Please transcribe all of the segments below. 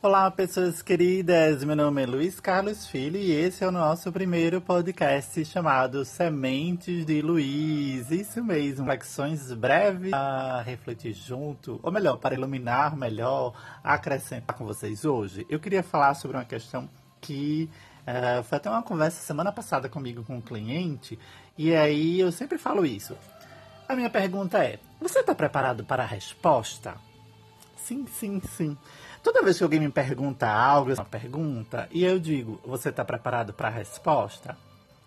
Olá, pessoas queridas. Meu nome é Luiz Carlos Filho e esse é o nosso primeiro podcast chamado Sementes de Luiz. Isso mesmo, reflexões breves a refletir junto, ou melhor, para iluminar melhor, acrescentar com vocês hoje. Eu queria falar sobre uma questão que uh, foi até uma conversa semana passada comigo com um cliente e aí eu sempre falo isso. A minha pergunta é: você está preparado para a resposta? Sim, sim, sim. Toda vez que alguém me pergunta algo, uma pergunta, e eu digo, você está preparado para a resposta?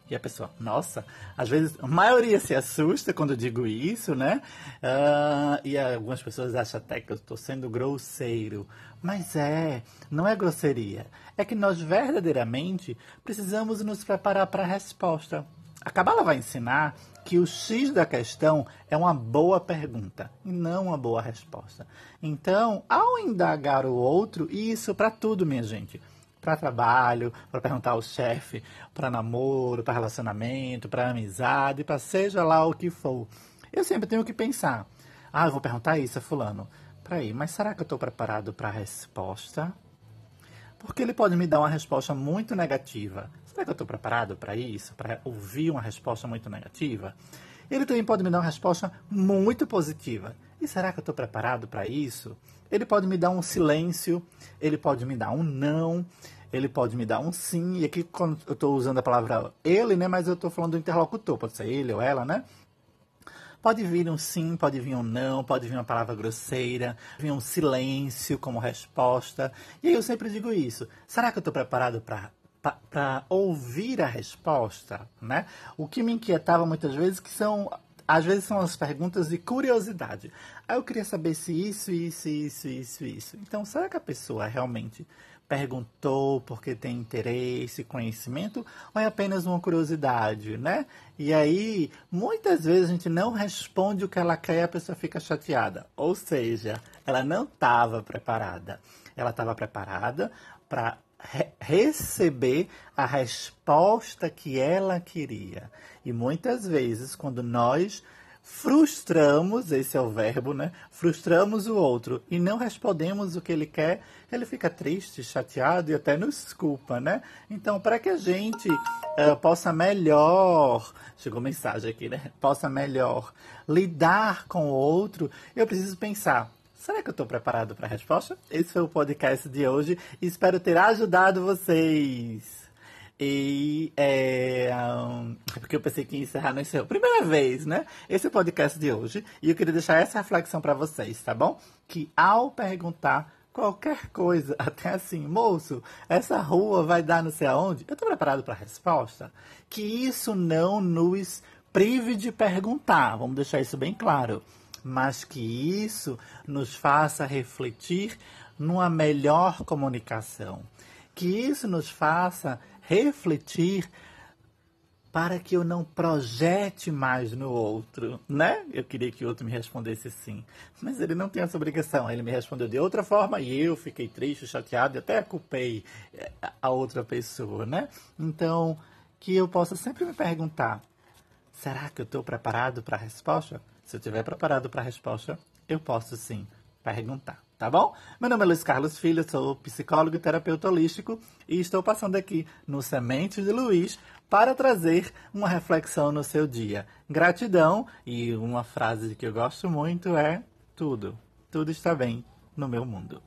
E a pessoa, nossa, às vezes a maioria se assusta quando eu digo isso, né? Uh, e algumas pessoas acham até que eu estou sendo grosseiro. Mas é, não é grosseria. É que nós verdadeiramente precisamos nos preparar para a resposta. A Cabala vai ensinar que o X da questão é uma boa pergunta e não uma boa resposta. Então, ao indagar o outro, isso para tudo, minha gente, para trabalho, para perguntar ao chefe, para namoro, para relacionamento, para amizade, para seja lá o que for. Eu sempre tenho que pensar: ah, eu vou perguntar isso a Fulano. Peraí, mas será que eu estou preparado para a resposta? Porque ele pode me dar uma resposta muito negativa. Será que eu estou preparado para isso? Para ouvir uma resposta muito negativa? Ele também pode me dar uma resposta muito positiva. E será que eu estou preparado para isso? Ele pode me dar um silêncio, ele pode me dar um não, ele pode me dar um sim. E aqui eu estou usando a palavra ele, né? Mas eu estou falando do interlocutor, pode ser ele ou ela, né? Pode vir um sim, pode vir um não, pode vir uma palavra grosseira, vir um silêncio como resposta. E aí eu sempre digo isso. Será que eu estou preparado para ouvir a resposta, né? O que me inquietava muitas vezes que são às vezes são as perguntas de curiosidade. Aí eu queria saber se isso, isso, isso, isso, isso. Então, será que a pessoa realmente perguntou porque tem interesse, conhecimento, ou é apenas uma curiosidade, né? E aí, muitas vezes a gente não responde o que ela quer e a pessoa fica chateada. Ou seja, ela não estava preparada. Ela estava preparada para re receber a resposta que ela queria. E muitas vezes, quando nós frustramos, esse é o verbo, né? Frustramos o outro e não respondemos o que ele quer, ele fica triste, chateado e até nos culpa, né? Então, para que a gente uh, possa melhor, chegou mensagem aqui, né? Possa melhor lidar com o outro, eu preciso pensar. Será que eu estou preparado para a resposta? Esse foi o podcast de hoje. Espero ter ajudado vocês. E é, um, porque eu pensei que ia encerrar nesse é primeira vez, né? Esse é o podcast de hoje. E eu queria deixar essa reflexão para vocês, tá bom? Que ao perguntar qualquer coisa, até assim, moço, essa rua vai dar não sei aonde, eu estou preparado para a resposta. Que isso não nos prive de perguntar, vamos deixar isso bem claro. Mas que isso nos faça refletir numa melhor comunicação. Que isso nos faça refletir para que eu não projete mais no outro, né? Eu queria que o outro me respondesse sim, mas ele não tem essa obrigação. Ele me respondeu de outra forma e eu fiquei triste, chateado e até culpei eh, a outra pessoa, né? Então, que eu possa sempre me perguntar: será que eu estou preparado para a resposta? Se eu estiver preparado para a resposta, eu posso sim perguntar tá bom? Meu nome é Luiz Carlos Filho, sou psicólogo e terapeuta holístico e estou passando aqui no Sementes de Luiz para trazer uma reflexão no seu dia. Gratidão e uma frase que eu gosto muito é tudo, tudo está bem no meu mundo.